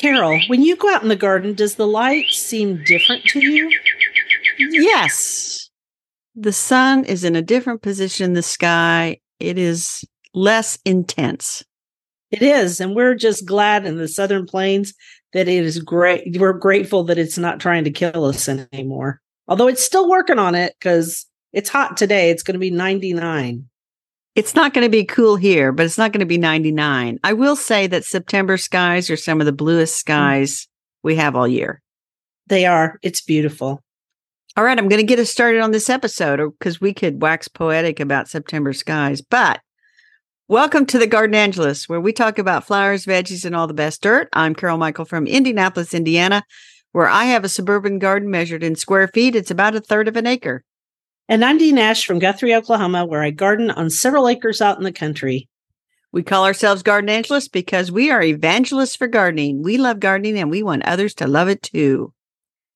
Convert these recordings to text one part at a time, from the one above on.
Carol, when you go out in the garden, does the light seem different to you? Yes. The sun is in a different position in the sky. It is less intense. It is. And we're just glad in the Southern Plains that it is great. We're grateful that it's not trying to kill us anymore. Although it's still working on it because it's hot today. It's going to be 99. It's not going to be cool here, but it's not going to be 99. I will say that September skies are some of the bluest mm. skies we have all year. They are. It's beautiful. All right, I'm going to get us started on this episode oh, because we could wax poetic about September skies. But welcome to the Garden Angelists, where we talk about flowers, veggies, and all the best dirt. I'm Carol Michel from Indianapolis, Indiana, where I have a suburban garden measured in square feet. It's about a third of an acre. And I'm Dee Nash from Guthrie, Oklahoma, where I garden on several acres out in the country. We call ourselves Garden Angelists because we are evangelists for gardening. We love gardening and we want others to love it too.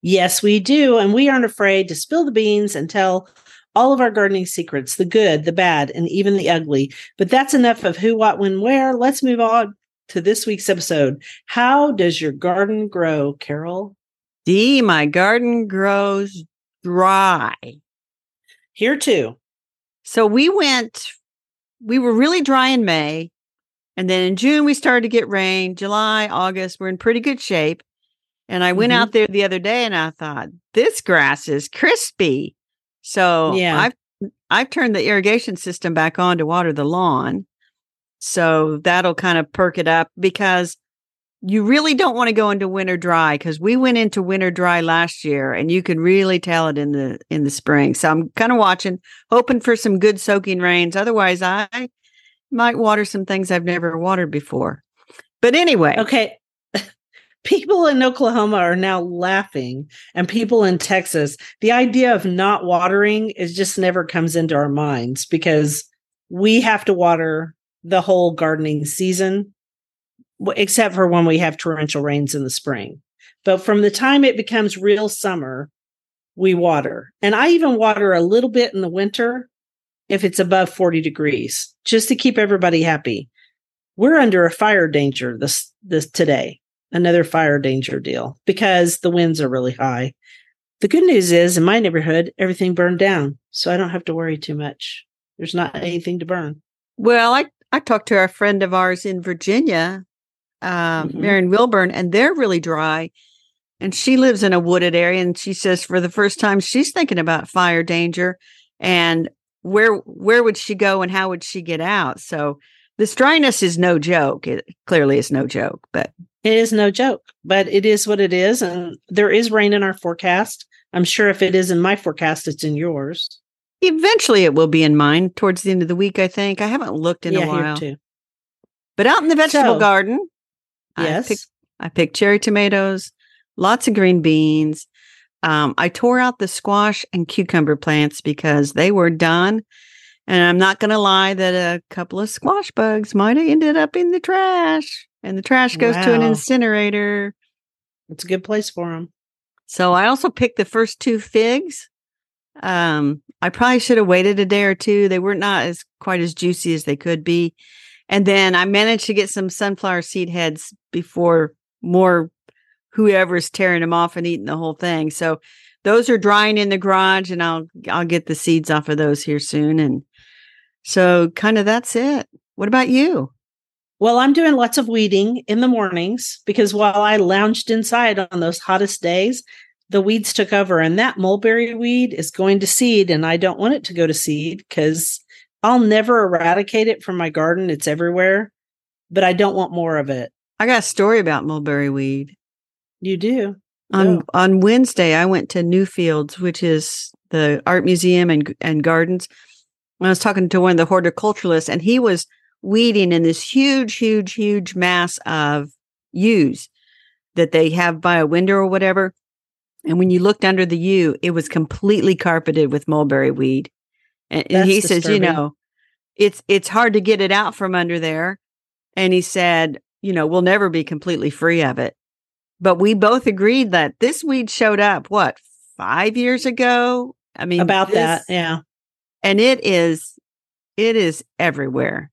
Yes, we do. And we aren't afraid to spill the beans and tell all of our gardening secrets the good, the bad, and even the ugly. But that's enough of who, what, when, where. Let's move on to this week's episode. How does your garden grow, Carol? Dee, my garden grows dry. Here too. So we went, we were really dry in May. And then in June, we started to get rain. July, August, we're in pretty good shape. And I went Mhm. out there the other day and I thought, this grass is crispy. So Yeah. I've I've turned the irrigation system back on to water the lawn. So that'll kind of perk it up because you really don't want to go into winter dry because we went into winter dry last year and you can really tell it in the in the spring. So I'm kind of watching, hoping for some good soaking rains. Otherwise, I might water some things I've never watered before. But anyway, Okay. People in Oklahoma are now laughing, and people in Texas, the idea of not watering is just never comes into our minds because we have to water the whole gardening season, except for when we have torrential rains in the spring. But from the time it becomes real summer, we water. And I even water a little bit in the winter if it's above 40 degrees, just to keep everybody happy. We're under a fire danger this this today another fire danger deal because the winds are really high. The good news is in my neighborhood, everything burned down. So I don't have to worry too much. There's not anything to burn. Well, I I talked to a friend of ours in Virginia, um, Mhm. Marianne Willburn, and they're really dry. And she lives in a wooded area, and she says for the first time she's thinking about fire danger and where where would she go and how would she get out? So this dryness is no joke. It clearly is no joke, but It is no joke, but it is what it is. And there is rain in our forecast. I'm sure if it is in my forecast, it's in yours. eventually it will be in mine towards the end of the week. I think I haven't looked in yeah, a while, but out in the vegetable So- garden, I Yes. picked I picked cherry tomatoes, lots of green beans. Um, I tore out the squash and cucumber plants because they were done. And I'm not going to lie that a couple of squash bugs might have ended up in the trash. And the trash goes to an incinerator. It's a good place for them. So I also picked the first two figs. Um, I probably should have waited a day or two. They were not as quite as juicy as they could be. And then I managed to get some sunflower seed heads before more whoever's tearing them off and eating the whole thing. So those are drying in the garage and I'll I'll get the seeds off of those here soon. And so kind of that's it. What about you? Well, I'm doing lots of weeding in the mornings because while I lounged inside on those hottest days, the weeds took over and that mulberry weed is going to seed and I don't want it to go to seed cuz I'll never eradicate it from my garden. It's everywhere, but I don't want more of it. I got a story about mulberry weed. You do. On Yeah. on Wednesday, I went to Newfields, which is the art museum and and gardens. And I was talking to one of the horticulturalists, and he was weeding in this huge, huge, huge mass of yews that they have by a window or whatever. And when you looked under the yew, it was completely carpeted with mulberry weed. And, and he That's says, you know, it's it's hard to get it out from under there. And he said, you know, we'll never be completely free of it. But we both agreed that this weed showed up, what, five years ago? I mean, About that. Yeah. And it is, it is everywhere.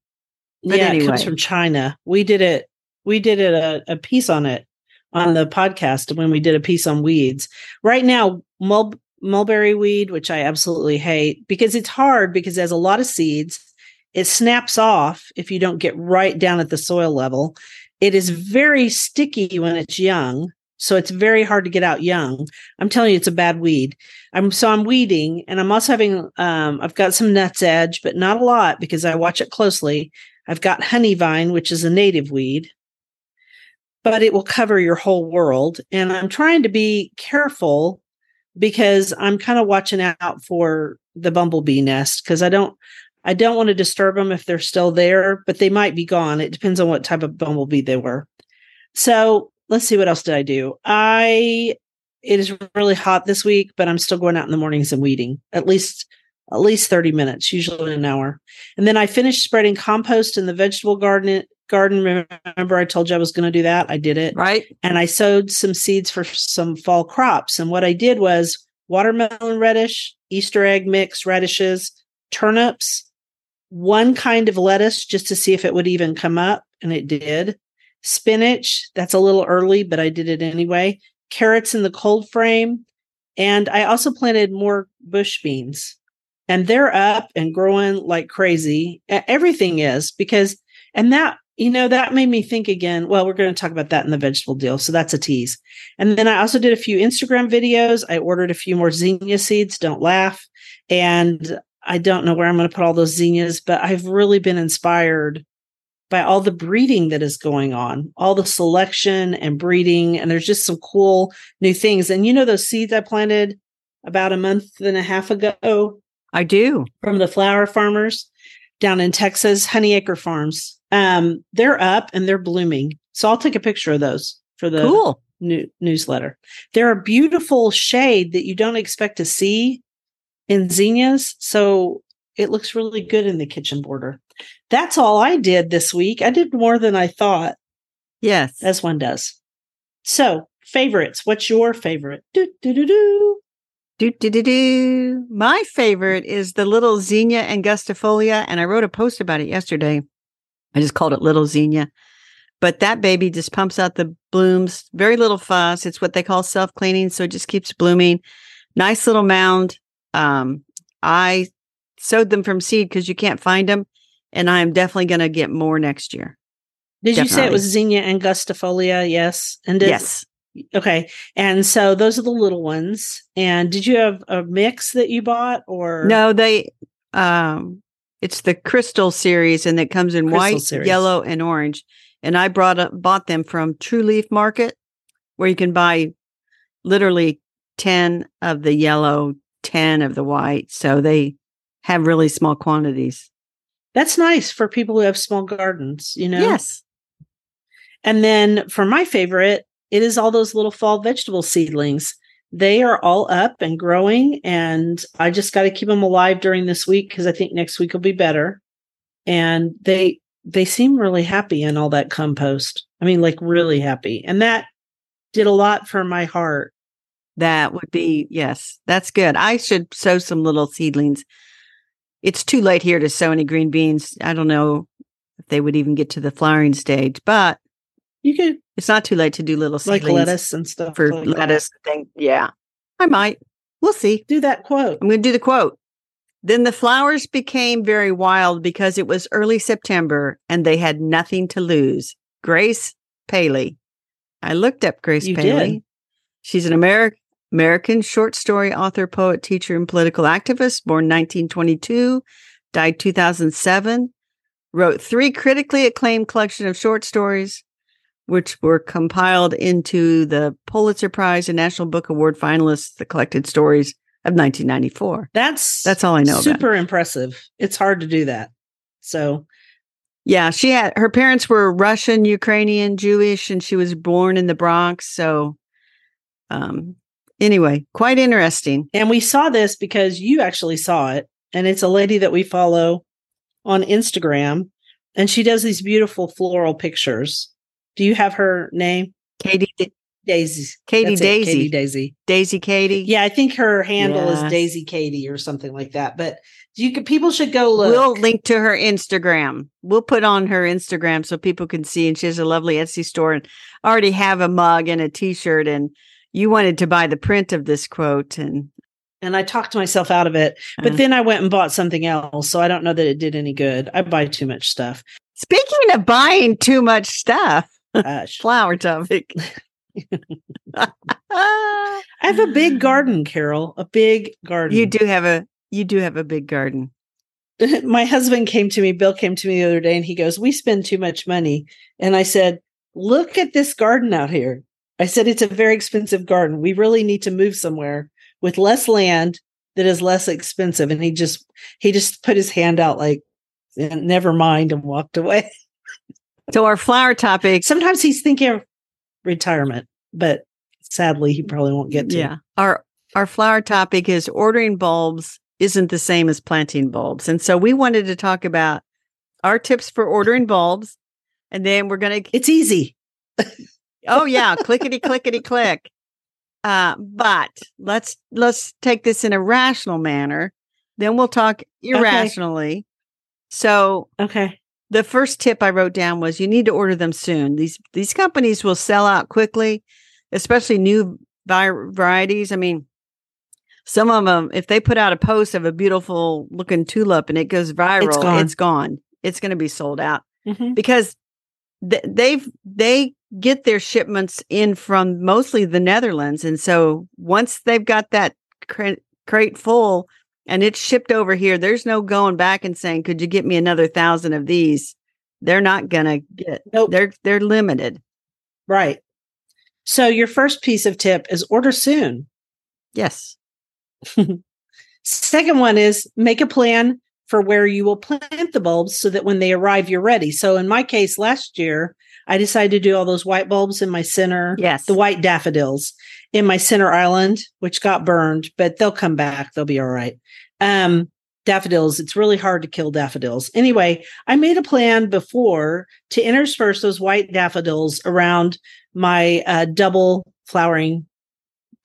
But yeah, it comes from China. We did it we did it a, a piece on it on the podcast when we did a piece on weeds. Right now, mul- mulberry weed, which I absolutely hate because it's hard because it has a lot of seeds. It snaps off if you don't get right down at the soil level. It is very sticky when it's young. So it's very hard to get out young. I'm telling you, it's a bad weed. I'm so I'm weeding and I'm also having um I've got some nutsedge, but not a lot because I watch it closely. I've got honey vine, which is a native weed, but it will cover your whole world. And I'm trying to be careful because I'm kind of watching out for the bumblebee nest because I don't I don't want to disturb them if they're still there, but they might be gone. It depends on what type of bumblebee they were. So let's see what else did I do. I it is really hot this week, but I'm still going out in the mornings and weeding at least at least 30 minutes, usually an hour. And then I finished spreading compost in the vegetable garden garden. Remember I told you I was going to do that? I did it. Right. And I sowed some seeds for some fall crops. And what I did was watermelon radish, Easter egg mix radishes, turnips, one kind of lettuce just to see if it would even come up and it did. Spinach, that's a little early, but I did it anyway. Carrots in the cold frame. And I also planted more bush beans and they're up and growing like crazy. Everything is because, and that, you know, that made me think again. Well, we're going to talk about that in the vegetable deal. So that's a tease. And then I also did a few Instagram videos. I ordered a few more zinnia seeds. Don't laugh. And I don't know where I'm going to put all those zinnias, but I've really been inspired by all the breeding that is going on, all the selection and breeding. And there's just some cool new things. And you know, those seeds I planted about a month and a half ago I do. From the flower farmers down in Texas, Honey Acre Farms. Um, they're up and they're blooming. So I'll take a picture of those for the cool. new, newsletter. They're a beautiful shade that you don't expect to see in zinnias. So it looks really good in the kitchen border. That's all I did this week. I did more than I thought. Yes. As one does. So, favorites. What's your favorite? Do, do, do, do. Do, do, do, do. My favorite is the little zinnia angustifolia, and I wrote a post about it yesterday. I just called it little zinnia. But that baby just pumps out the blooms, very little fuss. It's what they call self cleaning. So it just keeps blooming. Nice little mound. Um, I sowed them from seed because you can't find them. And I am definitely going to get more next year. Did definitely. you say it was zinnia angustifolia? Yes. And did, yes. Okay. And so those are the little ones. And did you have a mix that you bought or No, they um it's the crystal series and it comes in crystal white, series. yellow, and orange. And I brought up bought them from True Leaf Market where you can buy literally 10 of the yellow, 10 of the white. So they have really small quantities. That's nice for people who have small gardens, you know? Yes. And then for my favorite, it is all those little fall vegetable seedlings. They are all up and growing, and I just got to keep them alive during this week because I think next week will be better. And they they seem really happy in all that compost. I mean, like really happy, and that did a lot for my heart. That would be yes, that's good. I should sow some little seedlings. It's too late here to sow any green beans. I don't know if they would even get to the flowering stage, but you could. It's not too late to do little like lettuce and stuff for like lettuce thing. Yeah, I might. We'll see. Do that quote. I'm going to do the quote. Then the flowers became very wild because it was early September and they had nothing to lose. Grace Paley. I looked up Grace you Paley. Did. She's an American American short story author, poet, teacher, and political activist, born 1922, died 2007, wrote three critically acclaimed collection of short stories, which were compiled into the Pulitzer Prize and National Book Award finalists, the collected stories of 1994. That's that's all I know. Super impressive. It's hard to do that. So, yeah, she had her parents were Russian, Ukrainian, Jewish, and she was born in the Bronx. So, um, anyway, quite interesting. And we saw this because you actually saw it, and it's a lady that we follow on Instagram, and she does these beautiful floral pictures do you have her name? Katie Daisy. Katie Daisy. Katie Daisy. Daisy Katie. Yeah, I think her handle yeah. is Daisy Katie or something like that. But You could people should go look. We'll link to her Instagram. We'll put on her Instagram so people can see. And she has a lovely Etsy store and already have a mug and a T-shirt. And you wanted to buy the print of this quote, and and I talked myself out of it. But Uh. then I went and bought something else, so I don't know that it did any good. I buy too much stuff. speaking of buying too much stuff, Gosh. flower topic. I have a big garden, Carol. A big garden. you do have a you do have a big garden. my husband came to me, Bill came to me the other day and he goes, We spend too much money. And I said, Look at this garden out here. I said, It's a very expensive garden. We really need to move somewhere with less land that is less expensive. And he just, he just put his hand out like, "Eh, never mind and walked away. So our flower topic, Sometimes he's thinking of retirement, but sadly, he probably won't get to. yeah, our our flower topic is ordering bulbs isn't the same as planting bulbs, and so we wanted to talk about our tips for ordering bulbs, and then we're gonna It's easy. oh yeah, clickety clickety click. Uh, but let's let's take this in a rational manner. Then we'll talk irrationally. So Okay. The first tip I wrote down was you need to order them soon. These these companies will sell out quickly, especially new vi- varieties. I mean, some of them, if they put out a post of a beautiful looking tulip and it goes viral, it's gone. It's going to be sold out Mhm. because th- they've they get their shipments in from mostly the Netherlands, and so once they've got that cra- crate full and it's shipped over here, there's no going back and saying, "Could you get me another thousand of these?" They're not gonna get. Nope. They're they're limited. Right. So your first piece of tip is order soon. Yes. Second one is make a plan for where you will plant the bulbs so that when they arrive, you're ready. So in my case, last year, I decided to do all those white bulbs in my center, Yes. the white daffodils in my center island, which got burned, but they'll come back. They'll be all right. Um, daffodils, it's really hard to kill daffodils. Anyway, I made a plan before to intersperse those white daffodils around my uh, double flowering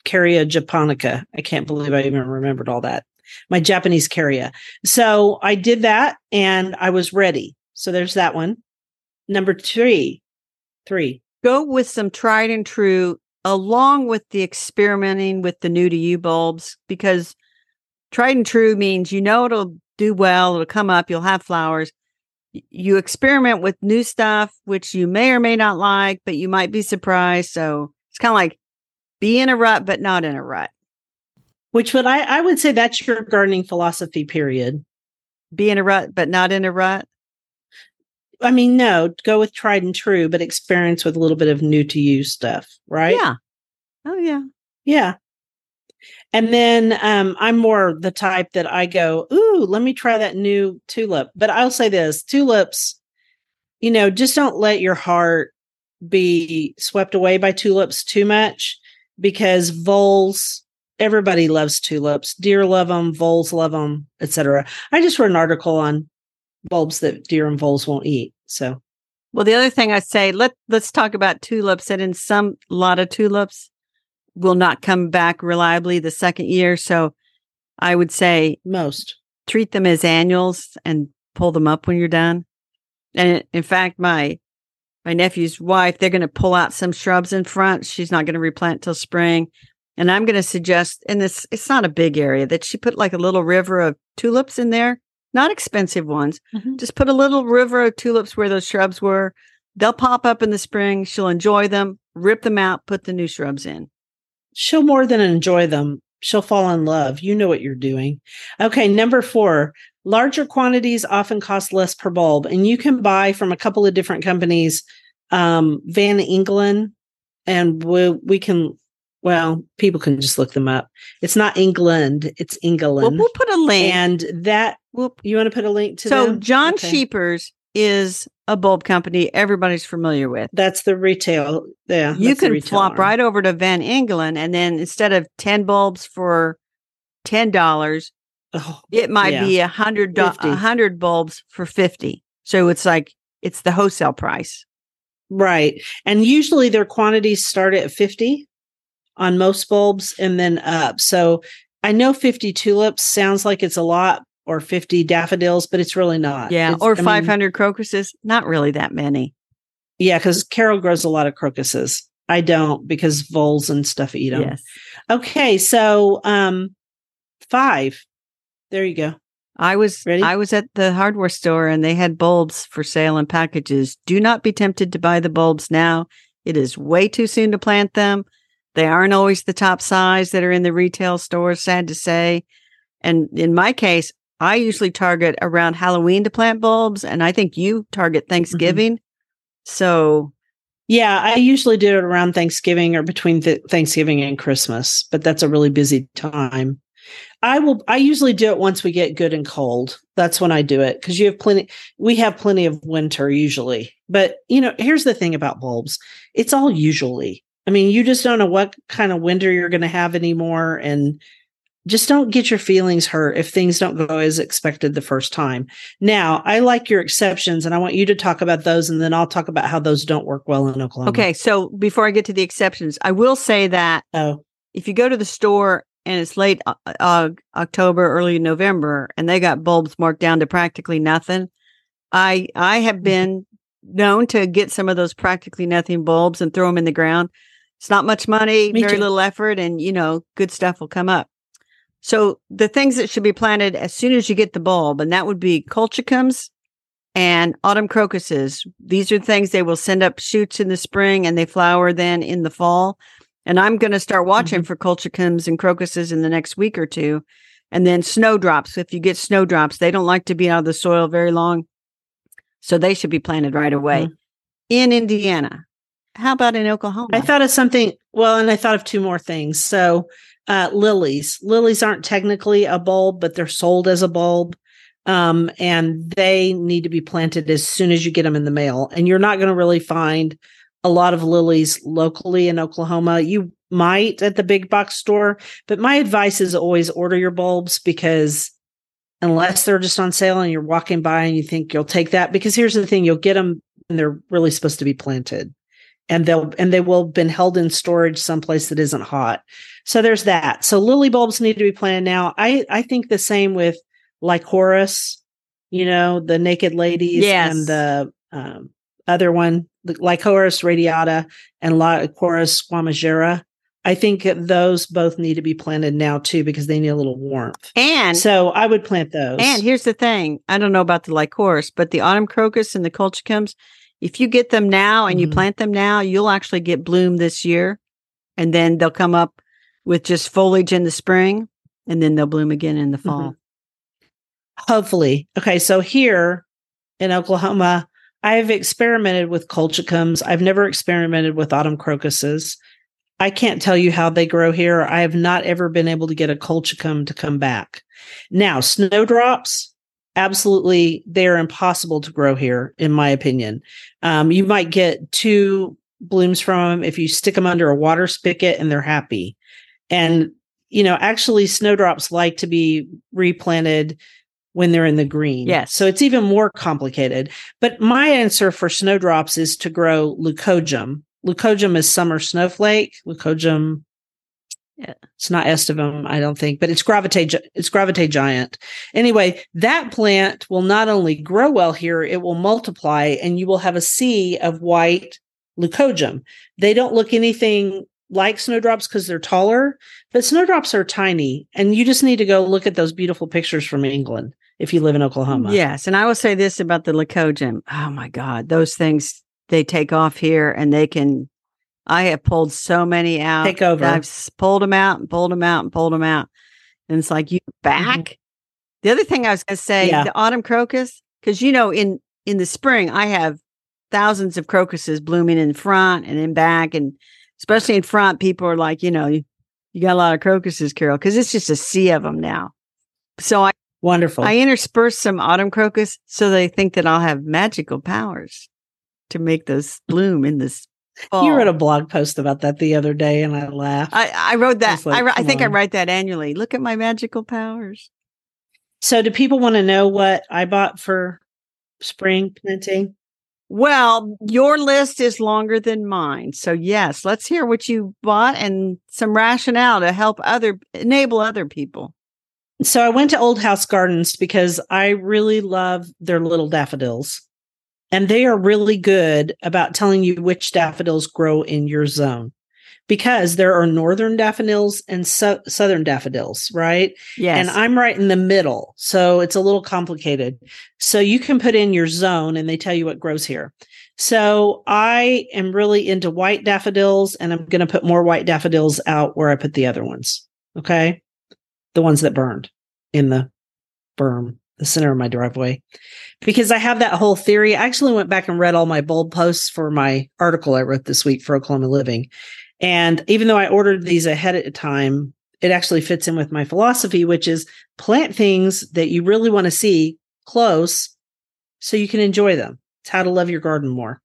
Kerria japonica. I can't believe I even remembered all that. My Japanese Kerria. So I did that and I was ready. So there's that one. Number three, three. Go with some tried and true along with the experimenting with the new to you bulbs because tried and true means you know it'll do well, it'll come up, you'll have flowers. You experiment with new stuff, which you may or may not like, but you might be surprised. So it's kind of like be in a rut, but not in a rut. Which would I I would say that's your gardening philosophy period. Be in a rut, but not in a rut. I mean, no, go with tried and true, but experience with a little bit of new to you stuff, right? Yeah. Oh, yeah. Yeah. And then um, I'm more the type that I go, ooh, let me try that new tulip. But I'll say this tulips, you know, just don't let your heart be swept away by tulips too much because voles, everybody loves tulips. Deer love them, voles love them, etc. I just read an article on bulbs that deer and voles won't eat. So Well, the other thing I say, let let's talk about tulips. And in some lot of tulips will not come back reliably the second year. So I would say most. treat them as annuals and pull them up when you're done. And in fact, my my nephew's wife, they're going to pull out some shrubs in front. She's not going to replant till spring. And I'm going to suggest, and this it's not a big area, that she put like a little river of tulips in there, not expensive ones. Mhm. Just put a little river of tulips where those shrubs were. They'll pop up in the spring. She'll enjoy them, rip them out, put the new shrubs in. she'll more than enjoy them. She'll fall in love. You know what you're doing. Okay, number four larger quantities often cost less per bulb, and you can buy from a couple of different companies, um, Van Engelen, and we, we can, well, people can just look them up. It's not England, it's Well, England. we'll put a link. and that, We'll you want to put a link to so them? John Okay. Scheepers is a bulb company everybody's familiar with. That's the retail. Yeah. you can flop arm. right over to Van Engelen, and then instead of ten bulbs for ten dollars, Oh, it might Yeah. be a hundred a hundred bulbs for fifty. So it's like it's the wholesale price. Right. And usually their quantities start at 50 on most bulbs and then up. So I know 50 tulips sounds like it's a lot, or 50 daffodils, but it's really not. Yeah, It's- or I mean, 500 crocuses. Not really that many. yeah, because Carol grows a lot of crocuses. I don't because voles and stuff eat them. Yes. Okay, so um, five. There you go. I was Ready? I was at the hardware store and they had bulbs for sale in packages. Do not be tempted to buy the bulbs now. It is way too soon to plant them. They aren't always the top size that are in the retail stores, sad to say. And in my case, I usually target around Halloween to plant bulbs, and I think you target mm-hmm. Thanksgiving. So Yeah, I usually do it around Thanksgiving or between th- Thanksgiving and Christmas, but that's a really busy time. I will I usually do it once we get good and cold. That's when I do it because you have plenty we have plenty of winter usually. But, you know, here's the thing about bulbs. It's all usually. I mean, you just don't know what kind of winter you're going to have anymore and just don't get your feelings hurt if things don't go as expected the first time. Now, I like your exceptions and I want you to talk about those and then I'll talk about how those don't work well in Oklahoma. okay, so before I get to the exceptions, I will say that Oh, if you go to the store and it's late uh, uh, October, early November, and they got bulbs marked down to practically nothing, I I Mm-hmm. have been known to get some of those practically nothing bulbs and throw them in the ground. It's not much money, Me very too. little effort, and you know, good stuff will come up. So the things that should be planted as soon as you get the bulb, and that would be colchicums and autumn crocuses. These are things they will send up shoots in the spring and they flower then in the fall. And I'm going to start watching mm-hmm. for colchicums and crocuses in the next week or two. And then snowdrops. If you get snowdrops, they don't like to be out of the soil very long. So they should be planted right away mm-hmm. in Indiana. How about in Oklahoma? I thought of something. Well, and I thought of two more things. So, uh, lilies. Lilies aren't technically a bulb, but they're sold as a bulb. Um, and they need to be planted as soon as you get them in the mail. And you're not going to really find a lot of lilies locally in Oklahoma. You might at the big box store, but my advice is always order your bulbs because unless they're just on sale and you're walking by and you think you'll take that, because here's the thing, you'll get them and they're really supposed to be planted and they'll and they will have been held in storage someplace that isn't hot. So there's that. So lily bulbs need to be planted now. I I think the same with lycoris, you know, the naked ladies Yes. and the um, other one, the lycoris radiata and lycoris squamigera. I think those both need to be planted now too because they need a little warmth. and so I would plant those. And here's the thing I don't know about the lycoris, but the autumn crocus and the colchicums, if you get them now and you Mhm. plant them now, you'll actually get bloom this year. And then they'll come up with just foliage in the spring and then they'll bloom again in the fall. Hopefully. Okay. So here in Oklahoma, I have experimented with colchicums. I've never experimented with autumn crocuses. I can't tell you how they grow here. I have not ever been able to get a colchicum to come back. Now, snowdrops, absolutely, they are impossible to grow here, in my opinion. Um, you might get two blooms from them if you stick them under a water spigot and they're happy. And, you know, actually, snowdrops like to be replanted when they're in the green. Yes. So it's even more complicated. But my answer for snowdrops is to grow leucojum. Leucojum is summer snowflake. Leucojum, Yeah. it's not aestivum, I don't think, but it's Gravetye. gi- It's Gravetye giant. Anyway, that plant will not only grow well here, it will multiply, and you will have a sea of white leucojum. They don't look anything like snowdrops because they're taller, but snowdrops are tiny, and you just need to go look at those beautiful pictures from England if you live in Oklahoma. Yes. And I will say this about the leucojum. Oh my God. Those things, they take off here and they can. I have pulled so many out. Take over. I've pulled them out and pulled them out and pulled them out. And it's like, you back? The other thing I was going to say, Mm-hmm. Yeah. the autumn crocus, because you know, in in the spring, I have thousands of crocuses blooming in front and in back, and especially in front, people are like, you know, you, you got a lot of crocuses, Carol, because it's just a sea of them now. So I, Wonderful. I intersperse some autumn crocus so they think that I'll have magical powers to make those bloom in this. Fall. you wrote a blog post about that the other day, and I laughed. I, I wrote that. It's like, I, I think I write that annually. Look at my magical powers. so, do people want to know what I bought for spring planting? Well, your list is longer than mine. So yes, let's hear what you bought and some rationale to help other enable other people. so I went to Old House Gardens because I really love their little daffodils. And they are really good about telling you which daffodils grow in your zone because there are northern daffodils and southern daffodils, right? Yes. And I'm right in the middle. So it's a little complicated. So you can put in your zone and they tell you what grows here. So I am really into white daffodils and I'm going to put more white daffodils out where I put the other ones. Okay. The ones that burned in the berm, the center of my driveway. Because I have that whole theory. I actually went back and read all my bulb posts for my article I wrote this week for Oklahoma Living. And even though I ordered these ahead of time, it actually fits in with my philosophy, which is plant things that you really want to see close so you can enjoy them. It's how to love your garden more.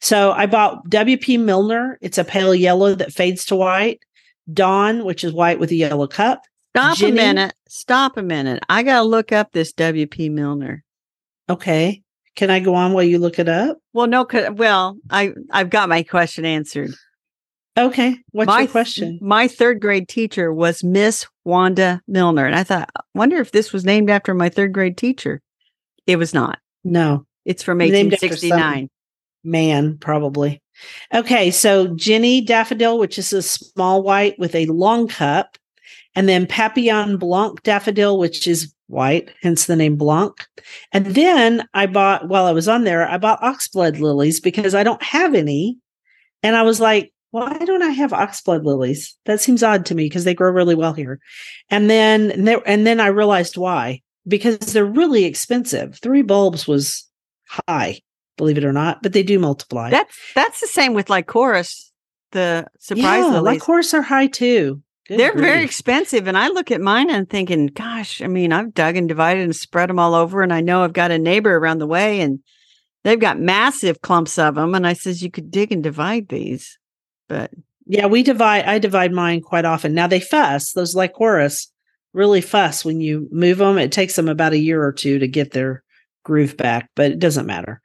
So I bought WP Milner. It's a pale yellow that fades to white. Dawn, which is white with a yellow cup. Stop Ginny- a minute. Stop a minute. I got to look up this WP Milner. Okay. Can I go on while you look it up? Well, no. well, I I've got my question answered. Okay. What's my your question? My third grade teacher was Miss Wanda Milner, and I thought, wonder if this was named after my third grade teacher. It was not. No, It's from Named after 1869. man, probably. Okay. So Jenny Daffodil, which is a small white with a long cup, and then Papillon Blanc Daffodil, which is white, hence the name Blanc. And then I bought, while I was on there, I bought oxblood lilies because I don't have any. And I was like, why don't I have oxblood lilies? That seems odd to me because they grow really well here. And then, and there- and then I realized why because they're really expensive. Three bulbs was high, believe it or not, but they do multiply. That's that's the same with Lycoris, the surprise yeah, lilies. Lycoris are high too. Good They're very expensive. And I look at mine and thinking, gosh, I mean, I've dug and divided and spread them all over. And I know I've got a neighbor around the way and they've got massive clumps of them. And I says, you could dig and divide these. But Yeah, we divide. I divide mine quite often. Now they fuss. Those Lycoris really fuss when you move them. It takes them about a year or two to get their groove back, but it doesn't matter.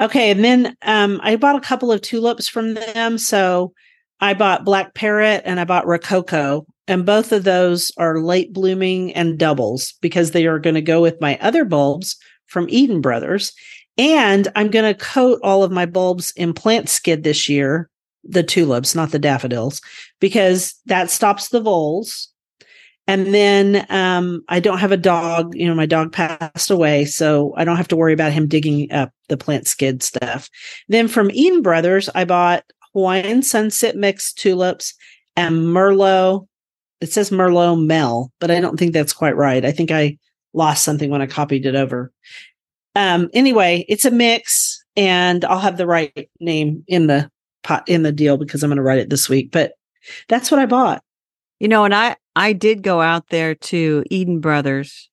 Okay, and then um, I bought a couple of tulips from them. So I bought Black Parrot and I bought Rococo, and both of those are late blooming and doubles because they are going to go with my other bulbs from Eden Brothers. And I'm going to coat all of my bulbs in PlantSkydd this year, the tulips, not the daffodils, because that stops the voles. And then um, I don't have a dog. You know, my dog passed away, so I don't have to worry about him digging up the PlantSkydd stuff. Then from Eden Brothers, I bought Hawaiian Sunset Mix tulips and Merlot. It says Merlot Mel, but I don't think that's quite right. I think I lost something when I copied it over. Um, anyway, it's a mix, and I'll have the right name in the pot in the deal because I'm going to write it this week. But that's what I bought. you know, and I I did go out there to Eden Brothers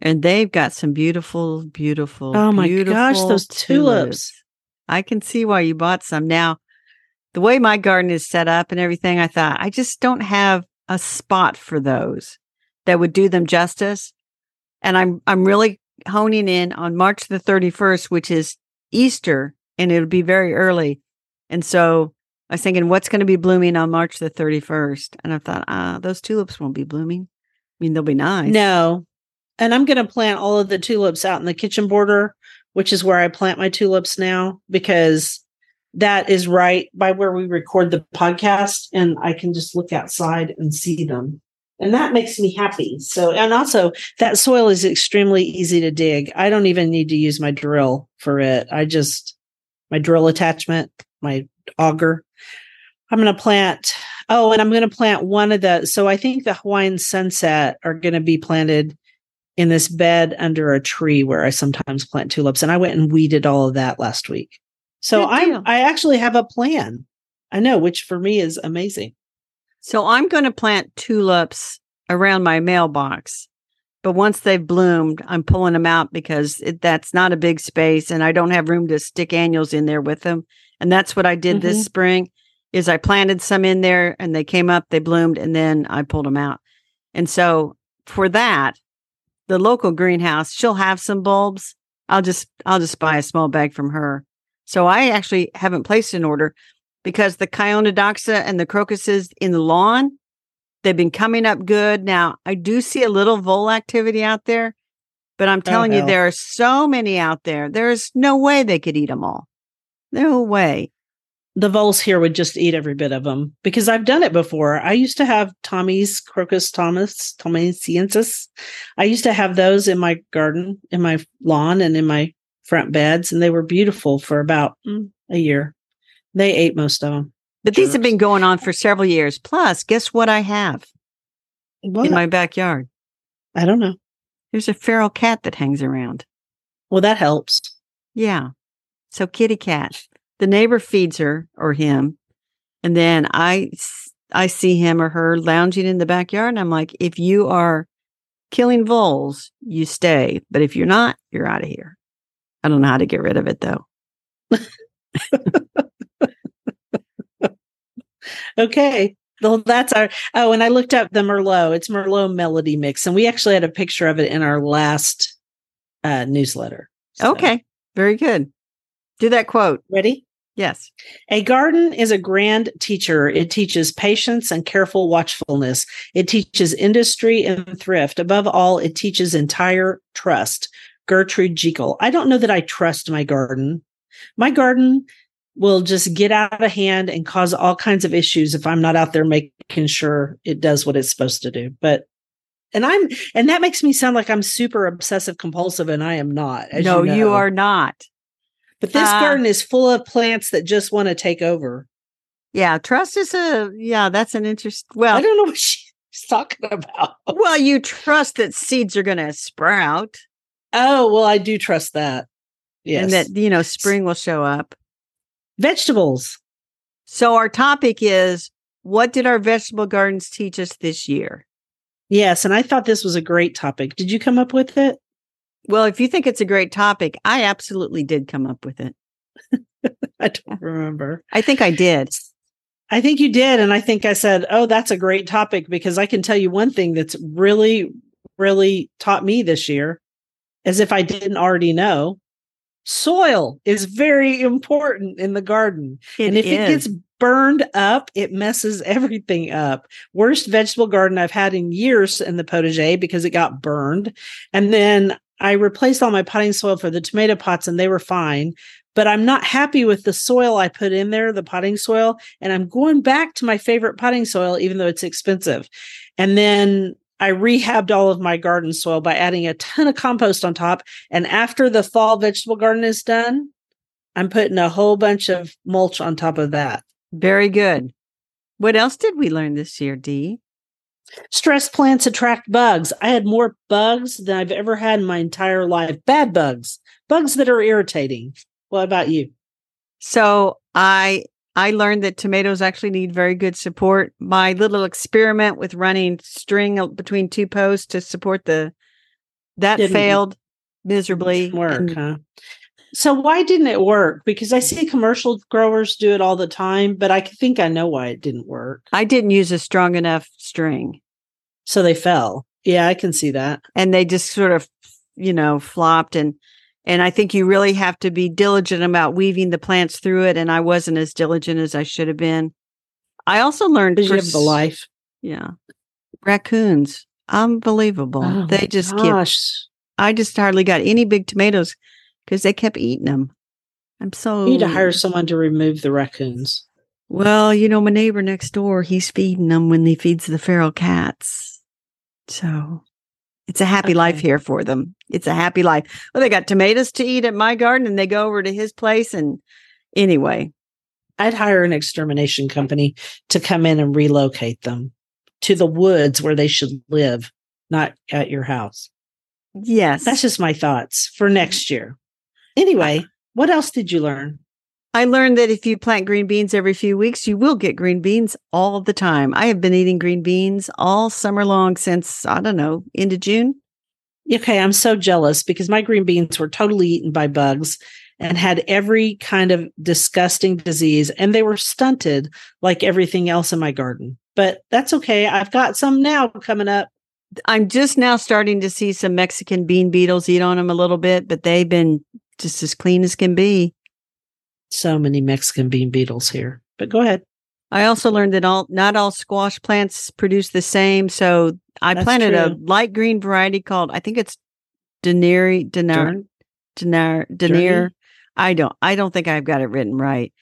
and they've got some beautiful, beautiful, Oh my gosh, beautiful those tulips. I can see why you bought some. Now, the way my garden is set up and everything, I thought I just don't have a spot for those that would do them justice. And I'm I'm really honing in on March the 31st, which is Easter, and it'll be very early. And so I was thinking, what's going to be blooming on March the 31st? And I thought, ah, those tulips won't be blooming. I mean, they'll be nice. No. And I'm going to plant all of the tulips out in the kitchen border, which is where I plant my tulips now because that is right by where we record the podcast and I can just look outside and see them. And that makes me happy. So, and also that soil is extremely easy to dig. I don't even need to use my drill for it. I just, my drill attachment, my auger. I'm going to plant. Oh, and I'm going to plant one of the. So I think the Hawaiian sunset are going to be planted in this bed under a tree where I sometimes plant tulips. And I went and weeded all of that last week. So I. I actually have a plan. I know, which for me is amazing. So I'm going to plant tulips around my mailbox. But once they've bloomed, I'm pulling them out because it, that's not a big space and I don't have room to stick annuals in there with them. And that's what I did Mhm. this spring is I planted some in there and they came up, they bloomed and then I pulled them out. And so for that, the local greenhouse, she'll have some bulbs. I'll just I'll just buy a small bag from her. So I actually haven't placed an order because the Chionodoxa and the crocuses in the lawn, They've been coming up good. Now, I do see a little vole activity out there, but I'm oh, telling you, hell. there are so many out there. There's no way they could eat them all. No way. the voles here would just eat every bit of them because I've done it before. I used to have Tommy's Crocus Thomas, Tomasiensis. I used to have those in my garden, in my lawn, and in my front beds, and they were beautiful for about mm, a year. They ate most of them. But these have been going on for several years. Plus, guess what I have in my backyard? I don't know. There's a feral cat that hangs around. Well, that helps. Yeah. So kitty cat. The neighbor feeds her or him. And then I, I see him or her lounging in the backyard and I'm like, if you are killing voles, you stay. But if you're not, you're out of here. I don't know how to get rid of it though. Okay. Well, that's our. Oh, and I looked up the Merlot. It's Merlot Melody Mix, and we actually had a picture of it in our last uh, newsletter. So, Okay. Very good. Do that quote. ready? Yes. A garden is a grand teacher. It teaches patience and careful watchfulness. It teaches industry and thrift. Above all, it teaches entire trust. Gertrude Jekyll. I don't know that I trust my garden. My garden will just get out of hand and cause all kinds of issues if I'm not out there making sure it does what it's supposed to do. But and I'm and that makes me sound like I'm super obsessive compulsive and I am not. as no, you, you are not. But this Uh, garden is full of plants that just want to take over. Yeah. Trust is a, yeah, that's an interest. Well, I don't know what she's talking about. well, you trust that seeds are going to sprout Oh, well, I do trust that. Yes. and that, you know, spring will show up. vegetables. So our topic is what did our vegetable gardens teach us this year? Yes. And I thought this was a great topic. Did you come up with it? Well, if you think it's a great topic, I absolutely did come up with it. I don't remember. I think I did. I think you did. And I think I said, oh, that's a great topic because I can tell you one thing that's really, really taught me this year, as if I didn't already know. Soil is very important in the garden. and if it gets burned up, it messes everything up. Worst vegetable garden I've had in years in the potager because it got burned. And then I replaced all my potting soil for the tomato pots and they were fine. But I'm not happy with the soil I put in there, the potting soil. And I'm going back to my favorite potting soil, even though it's expensive. And then I rehabbed all of my garden soil by adding a ton of compost on top. And after the fall vegetable garden is done, I'm putting a whole bunch of mulch on top of that. very good. What else did we learn this year, Dee? Stress plants attract bugs. I had more bugs than I've ever had in my entire life. Bad bugs, bugs that are irritating. What about you? So I I learned that tomatoes actually need very good support. My little experiment with running string between two posts to support the that Didn't failed miserably. Work, and huh? So why didn't it work? Because I see commercial growers do it all the time, but I think I know why it didn't work. I didn't use a strong enough string. So they fell. Yeah, I can see that. and they just sort of you know flopped and and i think you really have to be diligent about weaving the plants through it and i wasn't as diligent as i should have been. I also learned have the life. yeah raccoons unbelievable. Oh they just kept i just hardly got any big tomatoes because they kept eating them i'm so You need to hire someone to remove the raccoons. well you know my neighbor next door he's feeding them when he feeds the feral cats. So it's a happy life here for them. It's a happy life. Well, they got tomatoes to eat at my garden and they go over to his place. And anyway, I'd hire an extermination company to come in and relocate them to the woods where they should live, not at your house. yes, That's just my thoughts for next year. Anyway, uh, what else did you learn? I learned that if you plant green beans every few weeks, you will get green beans all the time. I have been eating green beans all summer long since, I don't know, into June. Okay, I'm so jealous because my green beans were totally eaten by bugs and had every kind of disgusting disease, and they were stunted like everything else in my garden. But that's okay. I've got some now coming up. I'm just now starting to see some Mexican bean beetles eat on them a little bit, but they've been just as clean as can be. So many Mexican bean beetles here. But go ahead. I also learned that all not all squash plants produce the same. So I That's planted a light green variety called I think it's Denier Dern- Denier Denier. I don't I don't think I've got it written right.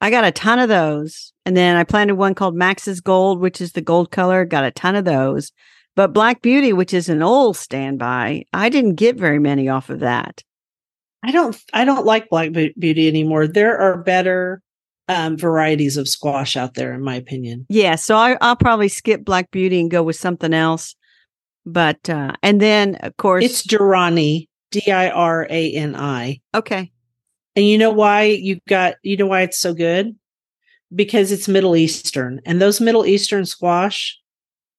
I got a ton of those. And then I planted one called Max's Gold, which is the gold color. Got a ton of those. But Black Beauty, which is an old standby, I didn't get very many off of that. I don't I don't like Black Beauty anymore. There are better um, varieties of squash out there, in my opinion. Yeah, so I, I'll probably skip Black Beauty and go with something else. But uh and then of course It's Dirani, D I R A N I. okay. And you know why you got you know why it's so good? Because it's Middle Eastern. And those Middle Eastern squash,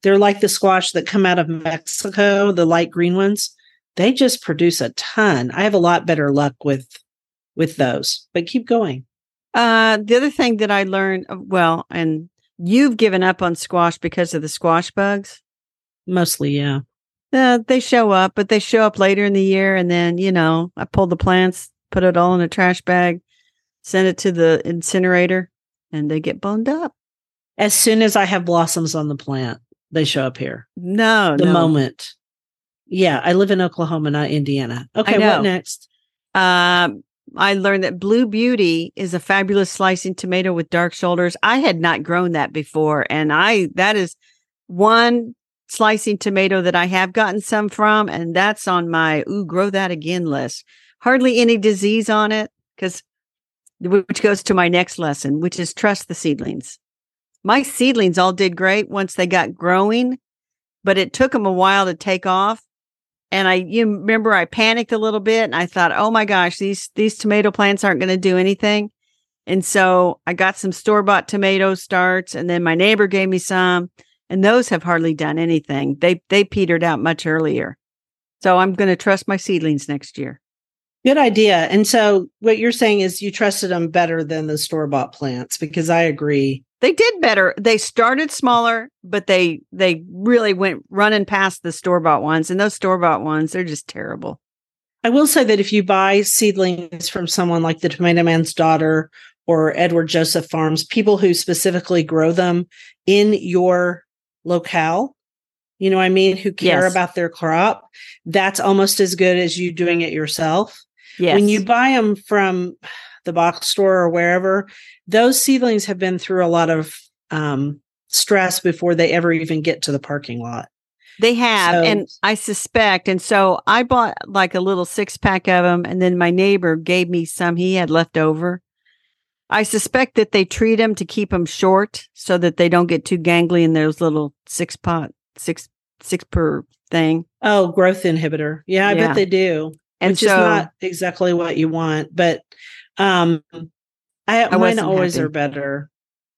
they're like the squash that come out of Mexico, the light green ones. They just produce a ton. I have a lot better luck with with those. But keep going. Uh the other thing that I learned uh, well, and you've given up on squash because of the squash bugs. Mostly, yeah. Uh, they show up, but they show up later in the year, and then you know I pull the plants, put it all in a trash bag, send it to the incinerator, and they get boned up. As soon as I have blossoms on the plant, they show up here. No, the no. moment. Yeah, I live in Oklahoma, not Indiana. Okay, what next? Um, I learned that Blue Beauty is a fabulous slicing tomato with dark shoulders. I had not grown that before, and I that is one slicing tomato that I have gotten some from, and that's on my ooh grow that again list. Hardly any disease on it because which goes to my next lesson, which is trust the seedlings. My seedlings all did great once they got growing, but it took them a while to take off and I you remember I panicked a little bit and I thought, "Oh my gosh, these these tomato plants aren't going to do anything." And so I got some store-bought tomato starts and then my neighbor gave me some and those have hardly done anything. They they petered out much earlier. So I'm going to trust my seedlings next year. Good idea. And so what you're saying is you trusted them better than the store bought plants because I agree. They did better. They started smaller, but they they really went running past the store-bought ones and those store-bought ones, they're just terrible. I will say that if you buy seedlings from someone like the Tomato Man's Daughter or Edward Joseph Farms, people who specifically grow them in your locale, you know what I mean, who care Yes. about their crop, that's almost as good as you doing it yourself. Yes. When you buy them from the box store or wherever, those seedlings have been through a lot of um, stress before they ever even get to the parking lot. They have, So- and I suspect. And so I bought like a little six pack of them, and then my neighbor gave me some he had left over. I suspect that they treat them to keep them short so that they don't get too gangly in those little six pot, six, six per thing. Oh, growth inhibitor. Yeah, I Yeah. bet they do. And which so, is not exactly what you want, but um I, I mine always happy. are better.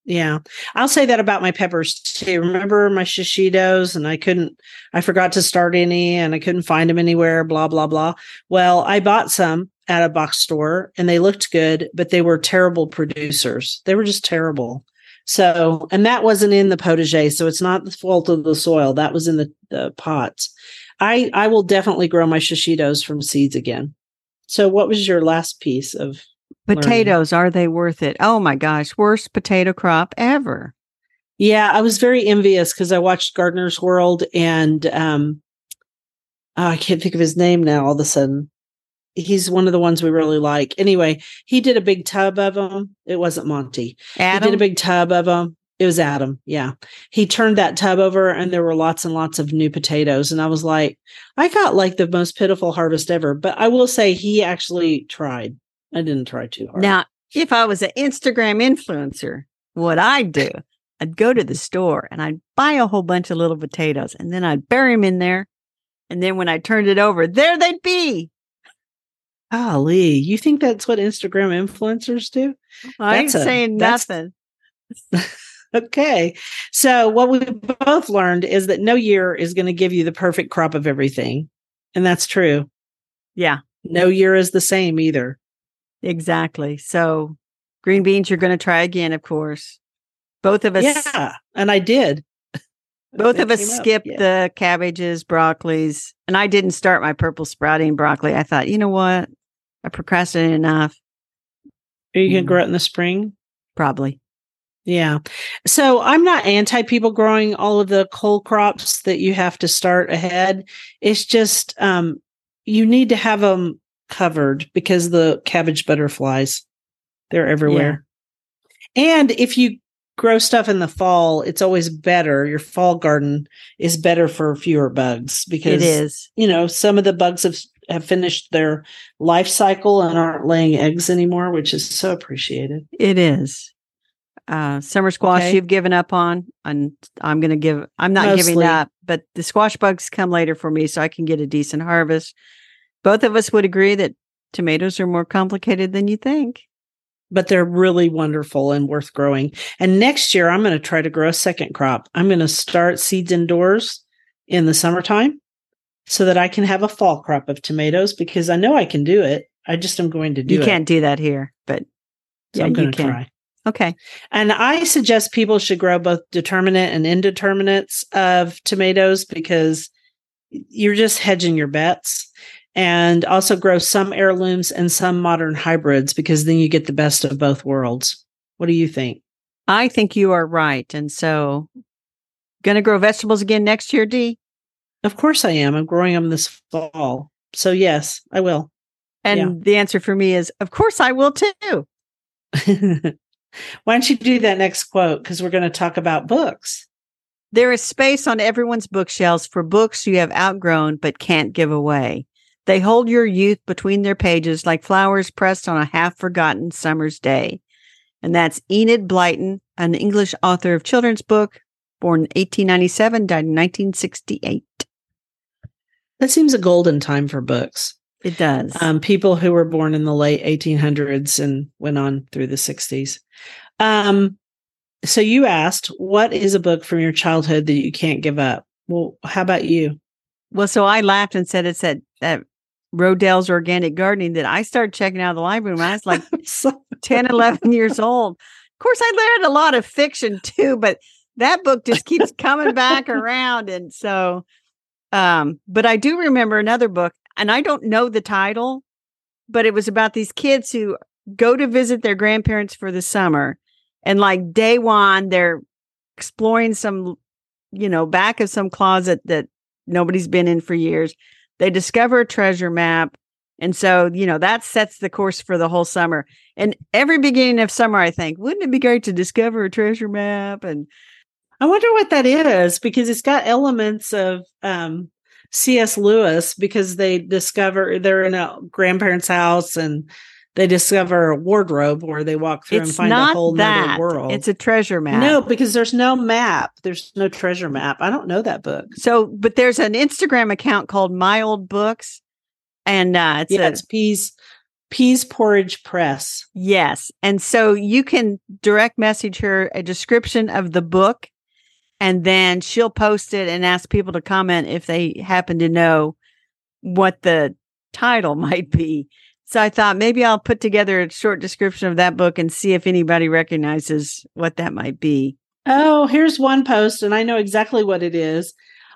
Yeah. I'll say that about my peppers too. Remember my shishitos and I couldn't I forgot to start any and I couldn't find them anywhere, blah blah blah. Well, I bought some at a box store and they looked good, but they were terrible producers. They were just terrible. So, and that wasn't in the potager, so it's not the fault of the soil. That was in the, the pots. I I will definitely grow my shishitos from seeds again. So, what was your last piece of? Learning? potatoes, are they worth it? Oh my gosh, worst potato crop ever. Yeah, I was very envious because I watched Gardener's World and um, oh, I can't think of his name now. All of a sudden, he's one of the ones we really like. Anyway, he did a big tub of them. It wasn't Monty. He Adam, did a big tub of them. It was Adam. Yeah. He turned that tub over and there were lots and lots of new potatoes. And I was like, I got like the most pitiful harvest ever. But I will say he actually tried. I didn't try too hard. Now, if I was an Instagram influencer, what I'd do, I'd go to the store and I'd buy a whole bunch of little potatoes and then I'd bury them in there. And then when I turned it over, there they'd be. golly, you think that's what Instagram influencers do? I ain't That's saying nothing. Okay. So what we both learned is that no year is going to give you the perfect crop of everything. And that's true. Yeah, No year is the same either. Exactly. So green beans, you're going to try again, of course. Both of us, Yeah. And I did. both of us skipped yeah. the cabbages, broccolis, and I didn't start my purple sprouting broccoli. I thought, you know what? I procrastinated enough. Are you going Mm. to grow it in the spring? Probably. Yeah. So I'm not anti people growing all of the cole crops that you have to start ahead. It's just um, you need to have them covered because the cabbage butterflies, they're everywhere. Yeah. And if you grow stuff in the fall, it's always better. Your fall garden is better for fewer bugs because it is. You know, some of the bugs have have finished their life cycle and aren't laying eggs anymore, which is so appreciated. It is. Uh, summer squash okay. you've given up on, and I'm going to give. I'm not Mostly. giving up, but the squash bugs come later for me, so I can get a decent harvest. Both of us would agree that tomatoes are more complicated than you think but they're really wonderful and worth growing. And next year, I'm going to try to grow a second crop. I'm going to start seeds indoors in the summertime so that I can have a fall crop of tomatoes because I know I can do it. I just am going to do you it. You can't do that here, but so yeah, I'm going to try. Okay. And I suggest people should grow both determinate and indeterminates of tomatoes because you're just hedging your bets and also grow some heirlooms and some modern hybrids because then you get the best of both worlds. What do you think? I think you are right. And so, going to grow vegetables again next year, Dee? Of course I am. I'm growing them this fall. So, yes, I will. And yeah. the answer for me is, of course I will too. Why don't you do that next quote? Because we're going to talk about books. There is space on everyone's bookshelves for books you have outgrown but can't give away. They hold your youth between their pages like flowers pressed on a half forgotten summer's day. And that's Enid Blyton, an English author of children's book, born 1897, died in 1968. That seems a golden time for books. It does. Um, people who were born in the late 1800s and went on through the 60s. Um, so you asked, what is a book from your childhood that you can't give up? Well, how about you? Well, so I laughed and said it's at, at Rodale's Organic Gardening that I started checking out of the library when I was like so 10, 11 years old. Of course, I read a lot of fiction too, but that book just keeps coming back around. And so, um, but I do remember another book, and I don't know the title, but it was about these kids who go to visit their grandparents for the summer. And like day one, they're exploring some, you know, back of some closet that nobody's been in for years they discover a treasure map. And so, you know, that sets the course for the whole summer. And every beginning of summer, I think, wouldn't it be great to discover a treasure map? And I wonder what that is because it's got elements of um, C.S. Lewis because they discover they're in a grandparent's house and they discover a wardrobe where they walk through it's and find a whole that. world. It's a treasure map. No, because there's no map. There's no treasure map. I don't know that book. So, but there's an Instagram account called My Old Books, and uh, it's, yeah, a, it's peas peas porridge press. Yes, and so you can direct message her a description of the book, and then she'll post it and ask people to comment if they happen to know what the title might be. So I thought maybe I'll put together a short description of that book and see if anybody recognizes what that might be. Oh, here's one post, and I know exactly what it is.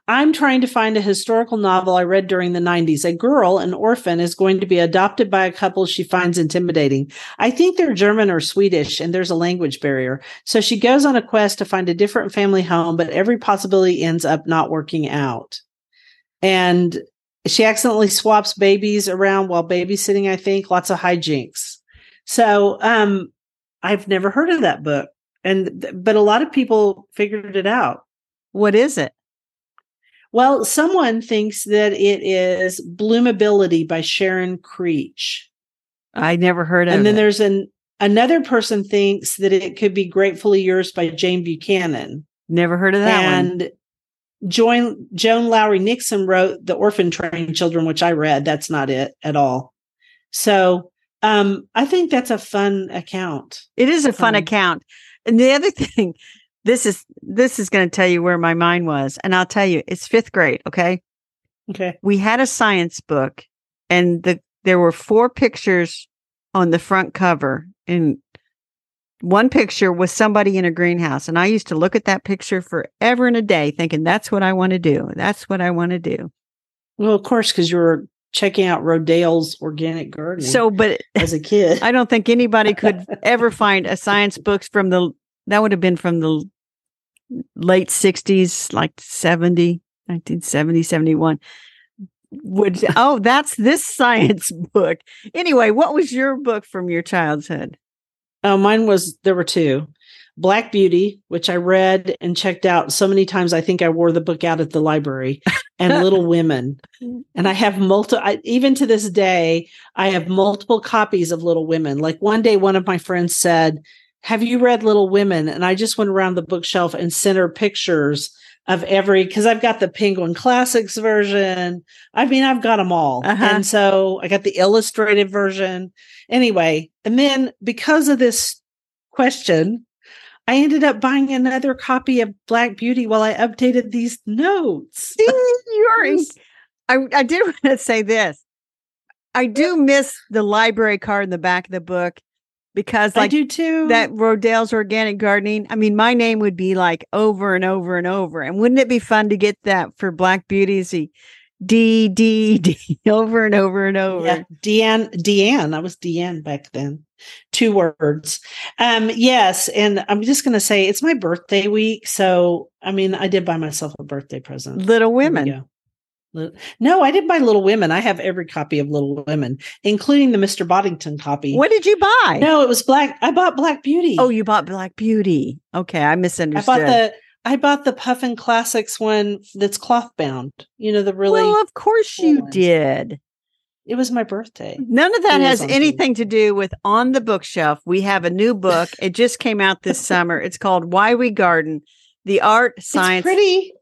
I'm trying to find a historical novel I read during the 90s. A girl, an orphan, is going to be adopted by a couple she finds intimidating. I think they're German or Swedish, and there's a language barrier. So she goes on a quest to find a different family home, but every possibility ends up not working out. And she accidentally swaps babies around while babysitting, I think. Lots of hijinks. So um I've never heard of that book. And but a lot of people figured it out. What is it? Well, someone thinks that it is Bloomability by Sharon Creech. I never heard of it. And then there's an another person thinks that it could be Gratefully Yours by Jane Buchanan. Never heard of that and one. Joan, Joan Lowery Nixon wrote The Orphan Train Children, which I read. That's not it at all. So um, I think that's a fun account. It is a fun um, account. And the other thing, this is this is going to tell you where my mind was. And I'll tell you, it's fifth grade. Okay. Okay. We had a science book and the there were four pictures on the front cover. And one picture was somebody in a greenhouse. And I used to look at that picture forever and a day thinking, that's what I want to do. That's what I want to do. Well, of course, because you were checking out Rodale's organic gardening. So, but as a kid, I don't think anybody could ever find a science books from the That would have been from the late 60s, like 70, 1970, 71. Would oh, that's this science book. Anyway, what was your book from your childhood? Oh, mine was there were two. Black Beauty, which I read and checked out so many times. I think I wore the book out at the library, and Little Women. And I have multiple, even to this day, I have multiple copies of Little Women. Like one day, one of my friends said, Have you read Little Women? And I just went around the bookshelf and sent her pictures of every, because I've got the Penguin Classics version. I mean, I've got them all. Uh-huh. And so I got the illustrated version. Anyway, and then because of this question, I ended up buying another copy of Black Beauty while I updated these notes. See, you're I, I did want to say this. I do miss the library card in the back of the book because I like do too. that Rodale's organic gardening. I mean, my name would be like over and over and over. And wouldn't it be fun to get that for Black Beauty? See, D D D over and over and over. yeah, Deanne, Deanne. I was Deanne back then. Two words. Um, yes, and I'm just gonna say it's my birthday week, so I mean, I did buy myself a birthday present. Little Women. No, I didn't buy Little Women. I have every copy of Little Women, including the Mr. Boddington copy. What did you buy? No, it was Black. I bought Black Beauty. Oh, you bought Black Beauty. Okay, I I misunderstood. bought the I bought the Puffin Classics one that's cloth bound. You know the really. well, of course cool you ones. did. it was my birthday. None of that It has anything to do with on the bookshelf. We have a new book. It just came out this summer. It's called Why We Garden: The Art, Science. It's pretty.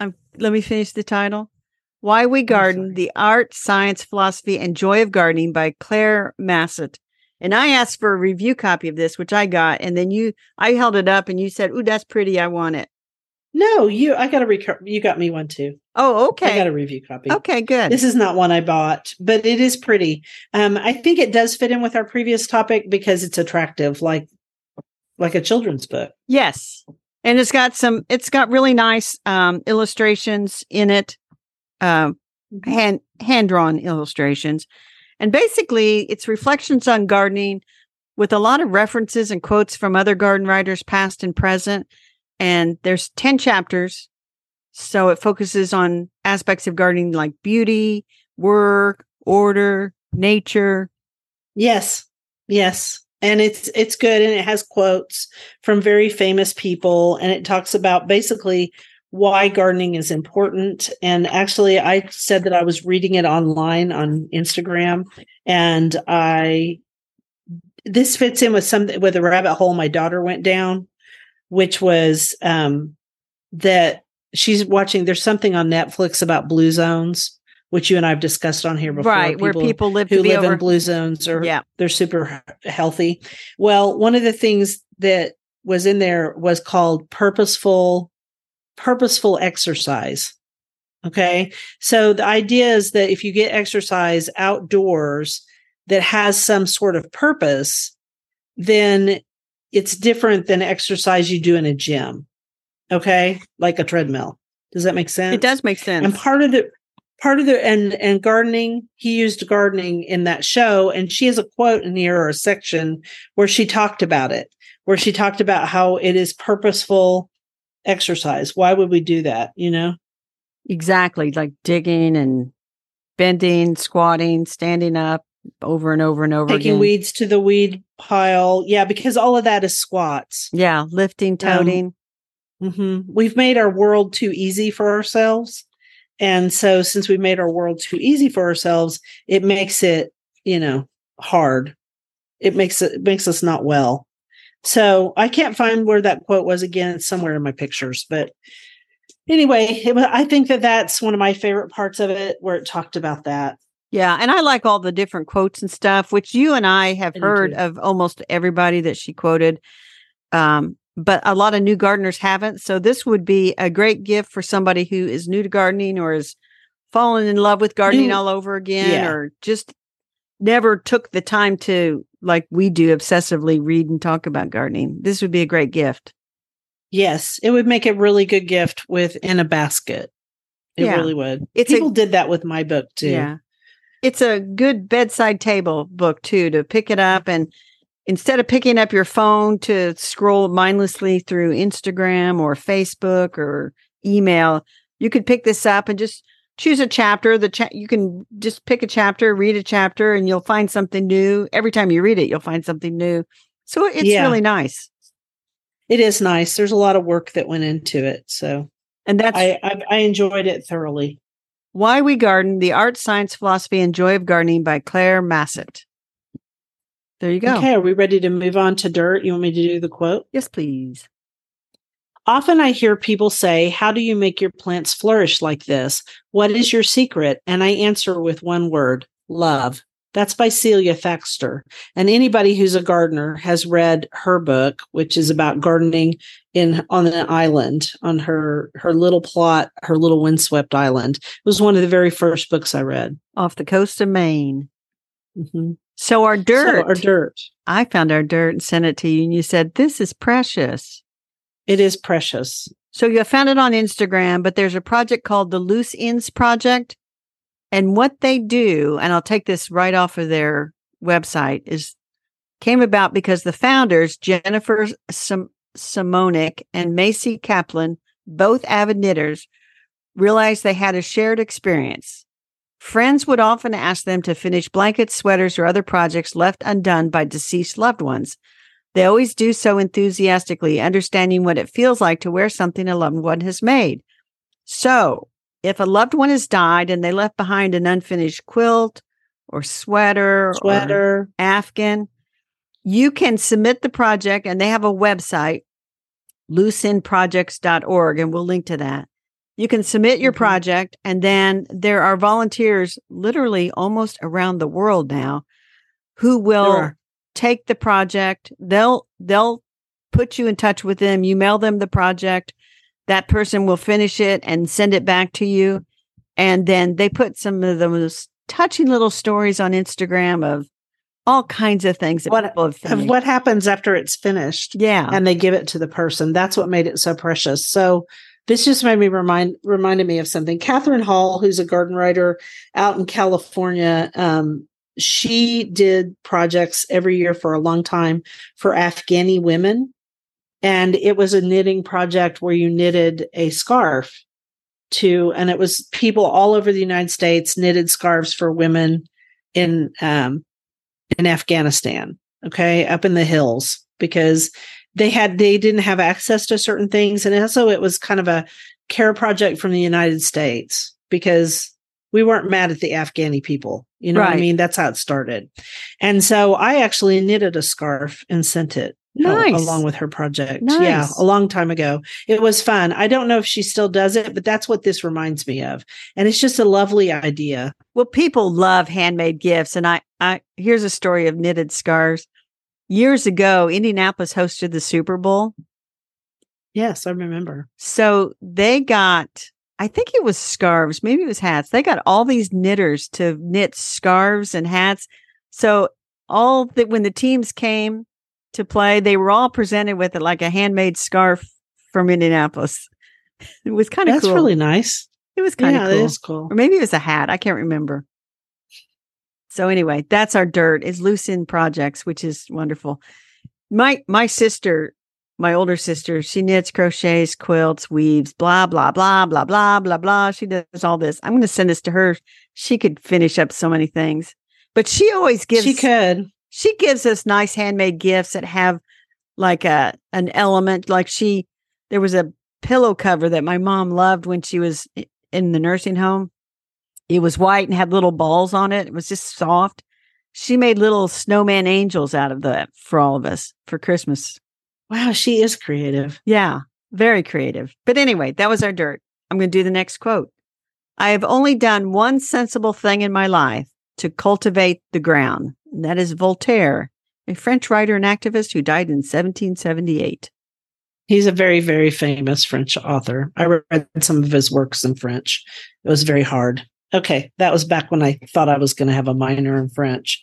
Um, let me finish the title. Why We Garden. The Art, Science, Philosophy, and Joy of Gardening by Claire Masset. And I asked for a review copy of this, which I got, and then you, I held it up, and you said, "Ooh, that's pretty. I want it." No, you. I got a rec- You got me one too. Oh, okay. I got a review copy. okay, good. This is not one I bought, but it is pretty. Um, I think it does fit in with our previous topic because it's attractive, like like a children's book. Yes. And it's got some it's got really nice um illustrations in it. Um hand hand drawn illustrations. And basically it's reflections on gardening with a lot of references and quotes from other garden writers past and present. And there's 10 chapters. So it focuses on aspects of gardening like beauty, work, order, nature. Yes, yes, and it's it's good, and it has quotes from very famous people, and it talks about basically why gardening is important. And actually, I said that I was reading it online on Instagram, and I this fits in with some with a rabbit hole my daughter went down, which was um that she's watching. There's something on Netflix about blue zones, which you and I've discussed on here before. right, where people live who live over. in blue zones or Yeah. they're super healthy. Well, one of the things that was in there was called purposeful purposeful exercise. Okay? So the idea is that if you get exercise outdoors that has some sort of purpose, then it's different than exercise you do in a gym. Okay? Like a treadmill. Does that make sense? It does make sense. and part of the part of the and and gardening he used gardening in that show and she has a quote in here or a section where she talked about it where she talked about how it is purposeful exercise. Why would we do that you know? Exactly, like digging and bending, squatting, standing up over and over and over taking again. weeds to the weed pile. Yeah because all of that is squats. Yeah, lifting, toting. hmm we've made our world too easy for ourselves. And so since we made our world too easy for ourselves it makes it you know hard. It makes it, it makes us not well so i can't find where that quote was again it's somewhere in my pictures but anyway it, i think that that's one of my favorite parts of it where it talked about that yeah, and I like all the different quotes and stuff, which you and I have I heard too. of almost everybody that she quoted. Um, but a lot of new gardeners haven't. So this would be a great gift for somebody who is new to gardening or is fallen in love with gardening New- all over again Yeah. or just never took the time to like we do obsessively read and talk about gardening. This would be a great gift. yes it would make a really good gift within a basket it Yeah. really would It's a- people did that with my book too Yeah. It's a good bedside table book too to pick it up and instead of picking up your phone to scroll mindlessly through Instagram or Facebook or email, you could pick this up and just choose a chapter. The cha- you can just pick a chapter, read a chapter, and you'll find something new. Every time you read it, you'll find something new. So it's Yeah. really nice. It is nice. There's a lot of work that went into it. So And that's I, I I enjoyed it thoroughly. Why We Garden, The Art, Science, Philosophy, and Joy of Gardening by Claire Masset. There you go. Okay, are we ready to move on to dirt? You want me to do the quote? Yes, please. Often I hear people say, How do you make your plants flourish like this? What is your secret? And I answer with one word love. That's by Celia Thaxter. And anybody who's a gardener has read her book, which is about gardening in on an island on her her little plot, her little windswept island. It was one of the very first books I read. Off the coast of Maine. Mhm. So our So, dirt. our dirt. I found our dirt and sent it to you, and you said, This is precious. It is precious. So you found it on Instagram, but there's a project called the Loose Ends Project. And what they do, and I'll take this right off of their website, is came about because the founders, Jennifer Sim- Simonic and Masey Kaplan, both avid knitters, realized they had a shared experience. Friends would often ask them to finish blankets, sweaters, or other projects left undone by deceased loved ones. They always do so enthusiastically, understanding what it feels like to wear something a loved one has made. So, if a loved one has died and they left behind an unfinished quilt or sweater, or Sweater. Afghan, you can submit the project and they have a website, looseendprojects.org, and we'll link to that. You can submit your Mhm. project, and then there are volunteers literally almost around the world now who will are. Take the project. They'll they'll put you in touch with them. You mail them the project. That person will finish it and send it back to you. And then they put some of the most touching little stories on Instagram of all kinds of things that What- people have Of what happens after it's finished. yeah. and they give it to the person. That's what made it so precious. So this just made me remind reminded me of something. Catherine Hall, who's a garden writer out in California, um, she did projects every year for a long time for Afghani women. And it was a knitting project where you knitted a scarf to, and it was people all over the United States knitted scarves for women in um, in Afghanistan. Okay, up in the hills because they had they didn't have access to certain things and also it was kind of a care project from the united states because we weren't mad at the afghani people you know what i mean? That's how it started. And so i actually knitted a scarf and sent it uh, al- Nice. along with her project. Yeah a long time ago. It was fun. I don't know if she still does it but that's what this reminds me of. And it's just a lovely idea. Well, people love handmade gifts, and I, I here's a story of knitted scarves. Years ago, Indianapolis hosted the Super Bowl, yes i remember. So they got, I think it was scarves, maybe it was hats. They got all these knitters to knit scarves and hats. So all that when the teams came to play, they were all presented with it like a handmade scarf from Indianapolis. It was kind of that's cool. really nice it was kind of yeah cool. is cool or maybe it was a hat. I can't remember. So anyway, that's our dirt is Loose Ends Projects, which is wonderful. My my sister, my older sister, she knits, crochets, quilts, weaves, blah blah blah blah blah blah blah. She does all this. I'm going to send this to her. She could finish up so many things, but she always gives. she could She gives us nice handmade gifts that have like a an element. Like she, there was a pillow cover that my mom loved when she was in the nursing home. It was white and had little balls on it. It was just soft. She made little snowman angels out of that for all of us for Christmas. Wow she is creative Yeah, very creative. But anyway, that was our dirt. I'm going to do the next quote. I have only done one sensible thing in my life to cultivate the ground, and that is Voltaire, a French writer and activist who died in 1778. He's a very, very famous French author. I read some of his works in French. It was very hard. Okay, that was back when I thought I was going to have a minor in French.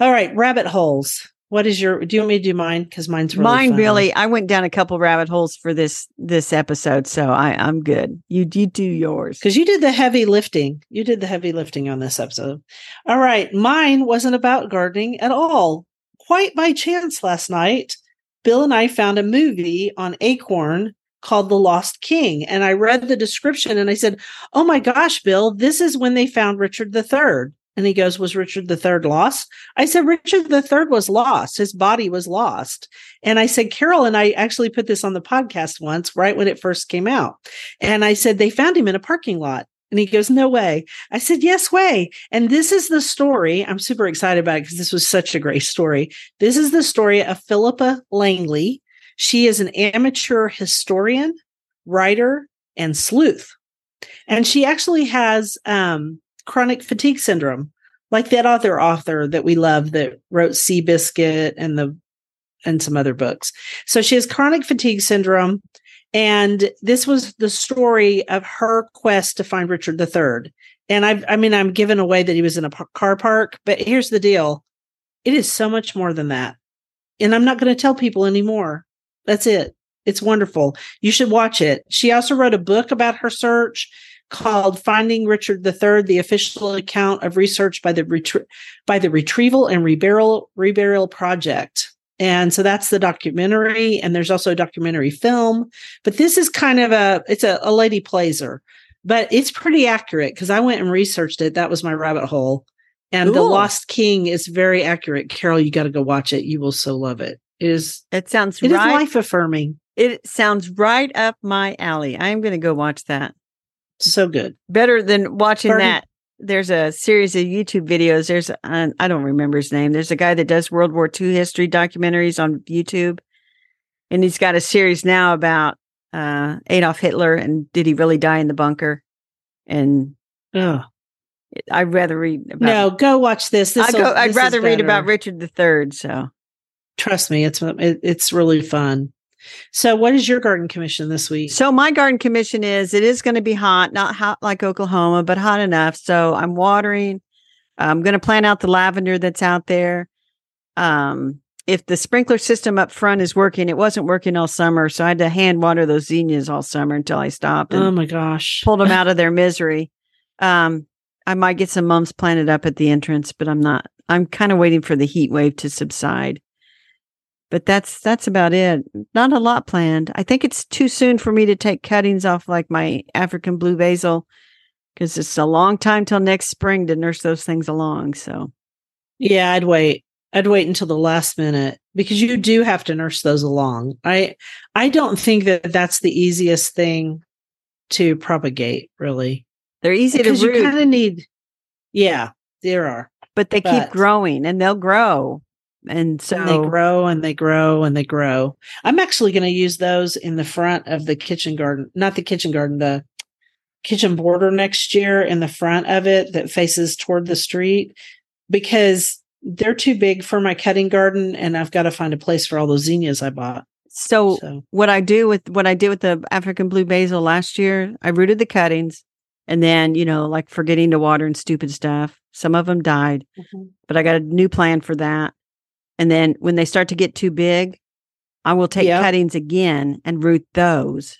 All right, rabbit holes. What is your? Do you want me to do mine? Because mine's really Mine fun. really, I went down a couple rabbit holes for this this episode, so I I'm good. You you do yours. because you did the heavy lifting. You did the heavy lifting on this episode. All right, mine wasn't about gardening at all. quite by chance last night, Bill and I found a movie on Acorn called The Lost King. And I read the description and I said, Oh my gosh, Bill, this is when they found Richard the III. And he goes, Was Richard III lost? I said, Richard III was lost. His body was lost. And I said, Carol and I actually put this on the podcast once, right when it first came out. And I said, They found him in a parking lot. And he goes, No way. I said, Yes, way. And this is the story. I'm super excited about it because this was such a great story. This is the story of Philippa Langley. She is an amateur historian, writer, and sleuth. And she actually has um, chronic fatigue syndrome, like that other author that we love that wrote Seabiscuit and the and some other books. So she has chronic fatigue syndrome. And this was the story of her quest to find Richard III. And I, I mean, I'm giving away that he was in a car park, but here's the deal it is so much more than that. And I'm not going to tell people anymore. That's it. It's wonderful. You should watch it. She also wrote a book about her search called Finding Richard III, the official account of research by the retrie- by the Retrieval and Reburial Reburial Project. And so that's the documentary. And there's also a documentary film. But this is kind of a it's a, a lady plays her, but it's pretty accurate because I went and researched it. That was my rabbit hole. And. The Lost King is very accurate. Carol, you got to go watch it. You will so love it. It is It sounds it is right. life affirming. It sounds right up my alley. I'm going to go watch that. So good. Better than watching that. There's a series of YouTube videos. There's, uh, I don't remember his name. There's a guy that does World War II history documentaries on YouTube. And he's got a series now about uh, Adolf Hitler and did he really die in the bunker? And Oh, I'd rather read about no, go watch this. this I go, I'd rather read about Richard III. So Trust me, it's it, it's really fun. So, what is your garden commission this week? So my garden commission is it is going to be hot, not hot like Oklahoma, but hot enough. So I'm watering. I'm going to plant out the lavender that's out there. Um, if the sprinkler system up front is working, it wasn't working all summer, so I had to hand water those zinnias all summer until I stopped and oh my gosh! pulled them out of their misery. Um, I might get some mums planted up at the entrance, but I'm not. I'm kind of waiting for the heat wave to subside. But that's that's about it. Not a lot planned. I think it's too soon for me to take cuttings off like my African blue basil because it's a long time till next spring to nurse those things along. So Yeah, I'd wait. I'd wait until the last minute because you do have to nurse those along. I I don't think that that's the easiest thing to propagate, really, they're easy to because you kind of need. Yeah, there are. but they but- keep growing and they'll grow. And so and they grow and they grow and they grow. I'm actually going to use those in the front of the kitchen garden, not the kitchen garden, the kitchen border next year in the front of it that faces toward the street because they're too big for my cutting garden and I've got to find a place for all those zinnias I bought. so So, what I do with what I did with the African blue basil last year, I rooted the cuttings and then, you know, like forgetting to water and stupid stuff. Some of them died, mm-hmm. but I got a new plan for that. And then when they start to get too big, I will take Yeah. cuttings again and root those.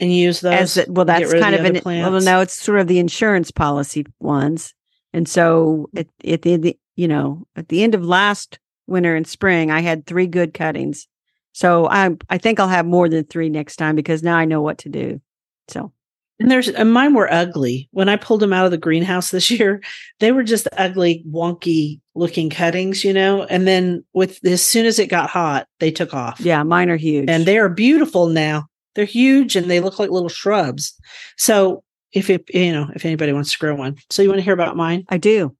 and use those. As well, that's of kind of other an well, plants? no, it's sort of the insurance policy ones. And so at, at the, the you know at the end of last winter and spring, I had three good cuttings. So I I think I'll have more than three next time because now I know what to do. So And there's and mine were ugly. When I pulled them out of the greenhouse this year, they were just ugly, wonky looking cuttings, you know. And then with as soon as it got hot, they took off. yeah, mine are huge. And they are beautiful now. They're huge and they look like little shrubs. So if it you know, if anybody wants to grow one. So you want to hear about mine? I do.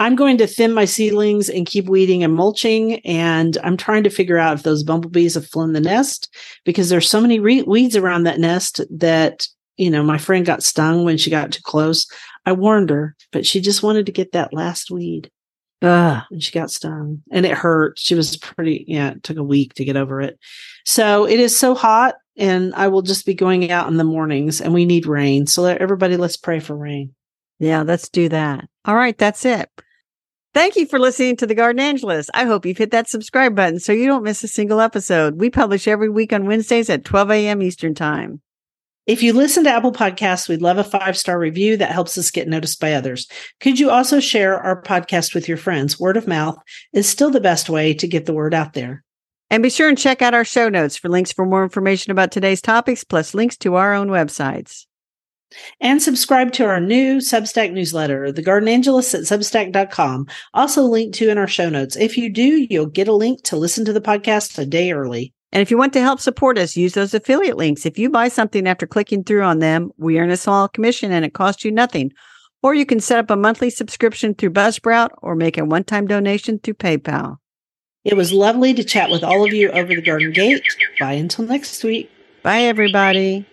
I'm going to thin my seedlings and keep weeding and mulching. And I'm trying to figure out if those bumblebees have flown the nest because there's so many re- weeds around that nest that, you know, my friend got stung when she got too close. I warned her, but she just wanted to get that last weed Ugh. and she got stung and it hurt. She was pretty, yeah, it took a week to get over it. So it is so hot and I will just be going out in the mornings and we need rain. So everybody, let's pray for rain. Yeah, let's do that. All right, that's it. Thank you for listening to the Garden Angelist. I hope you've hit that subscribe button so you don't miss a single episode. We publish every week on Wednesdays at 12 a.m. Eastern Time. If you listen to Apple Podcasts, we'd love a five star review that helps us get noticed by others. Could you also share our podcast with your friends? Word of mouth is still the best way to get the word out there. And be sure and check out our show notes for links for more information about today's topics, plus links to our own websites. And subscribe to our new Substack newsletter, The Garden Angelist at Substack.com, also linked to in our show notes. If you do, you'll get a link to listen to the podcast a day early. And if you want to help support us, use those affiliate links. If you buy something after clicking through on them, we earn a small commission and it costs you nothing. Or you can set up a monthly subscription through Buzzsprout or make a one time donation through PayPal. It was lovely to chat with all of you over the garden gate. Bye until next week. Bye, everybody.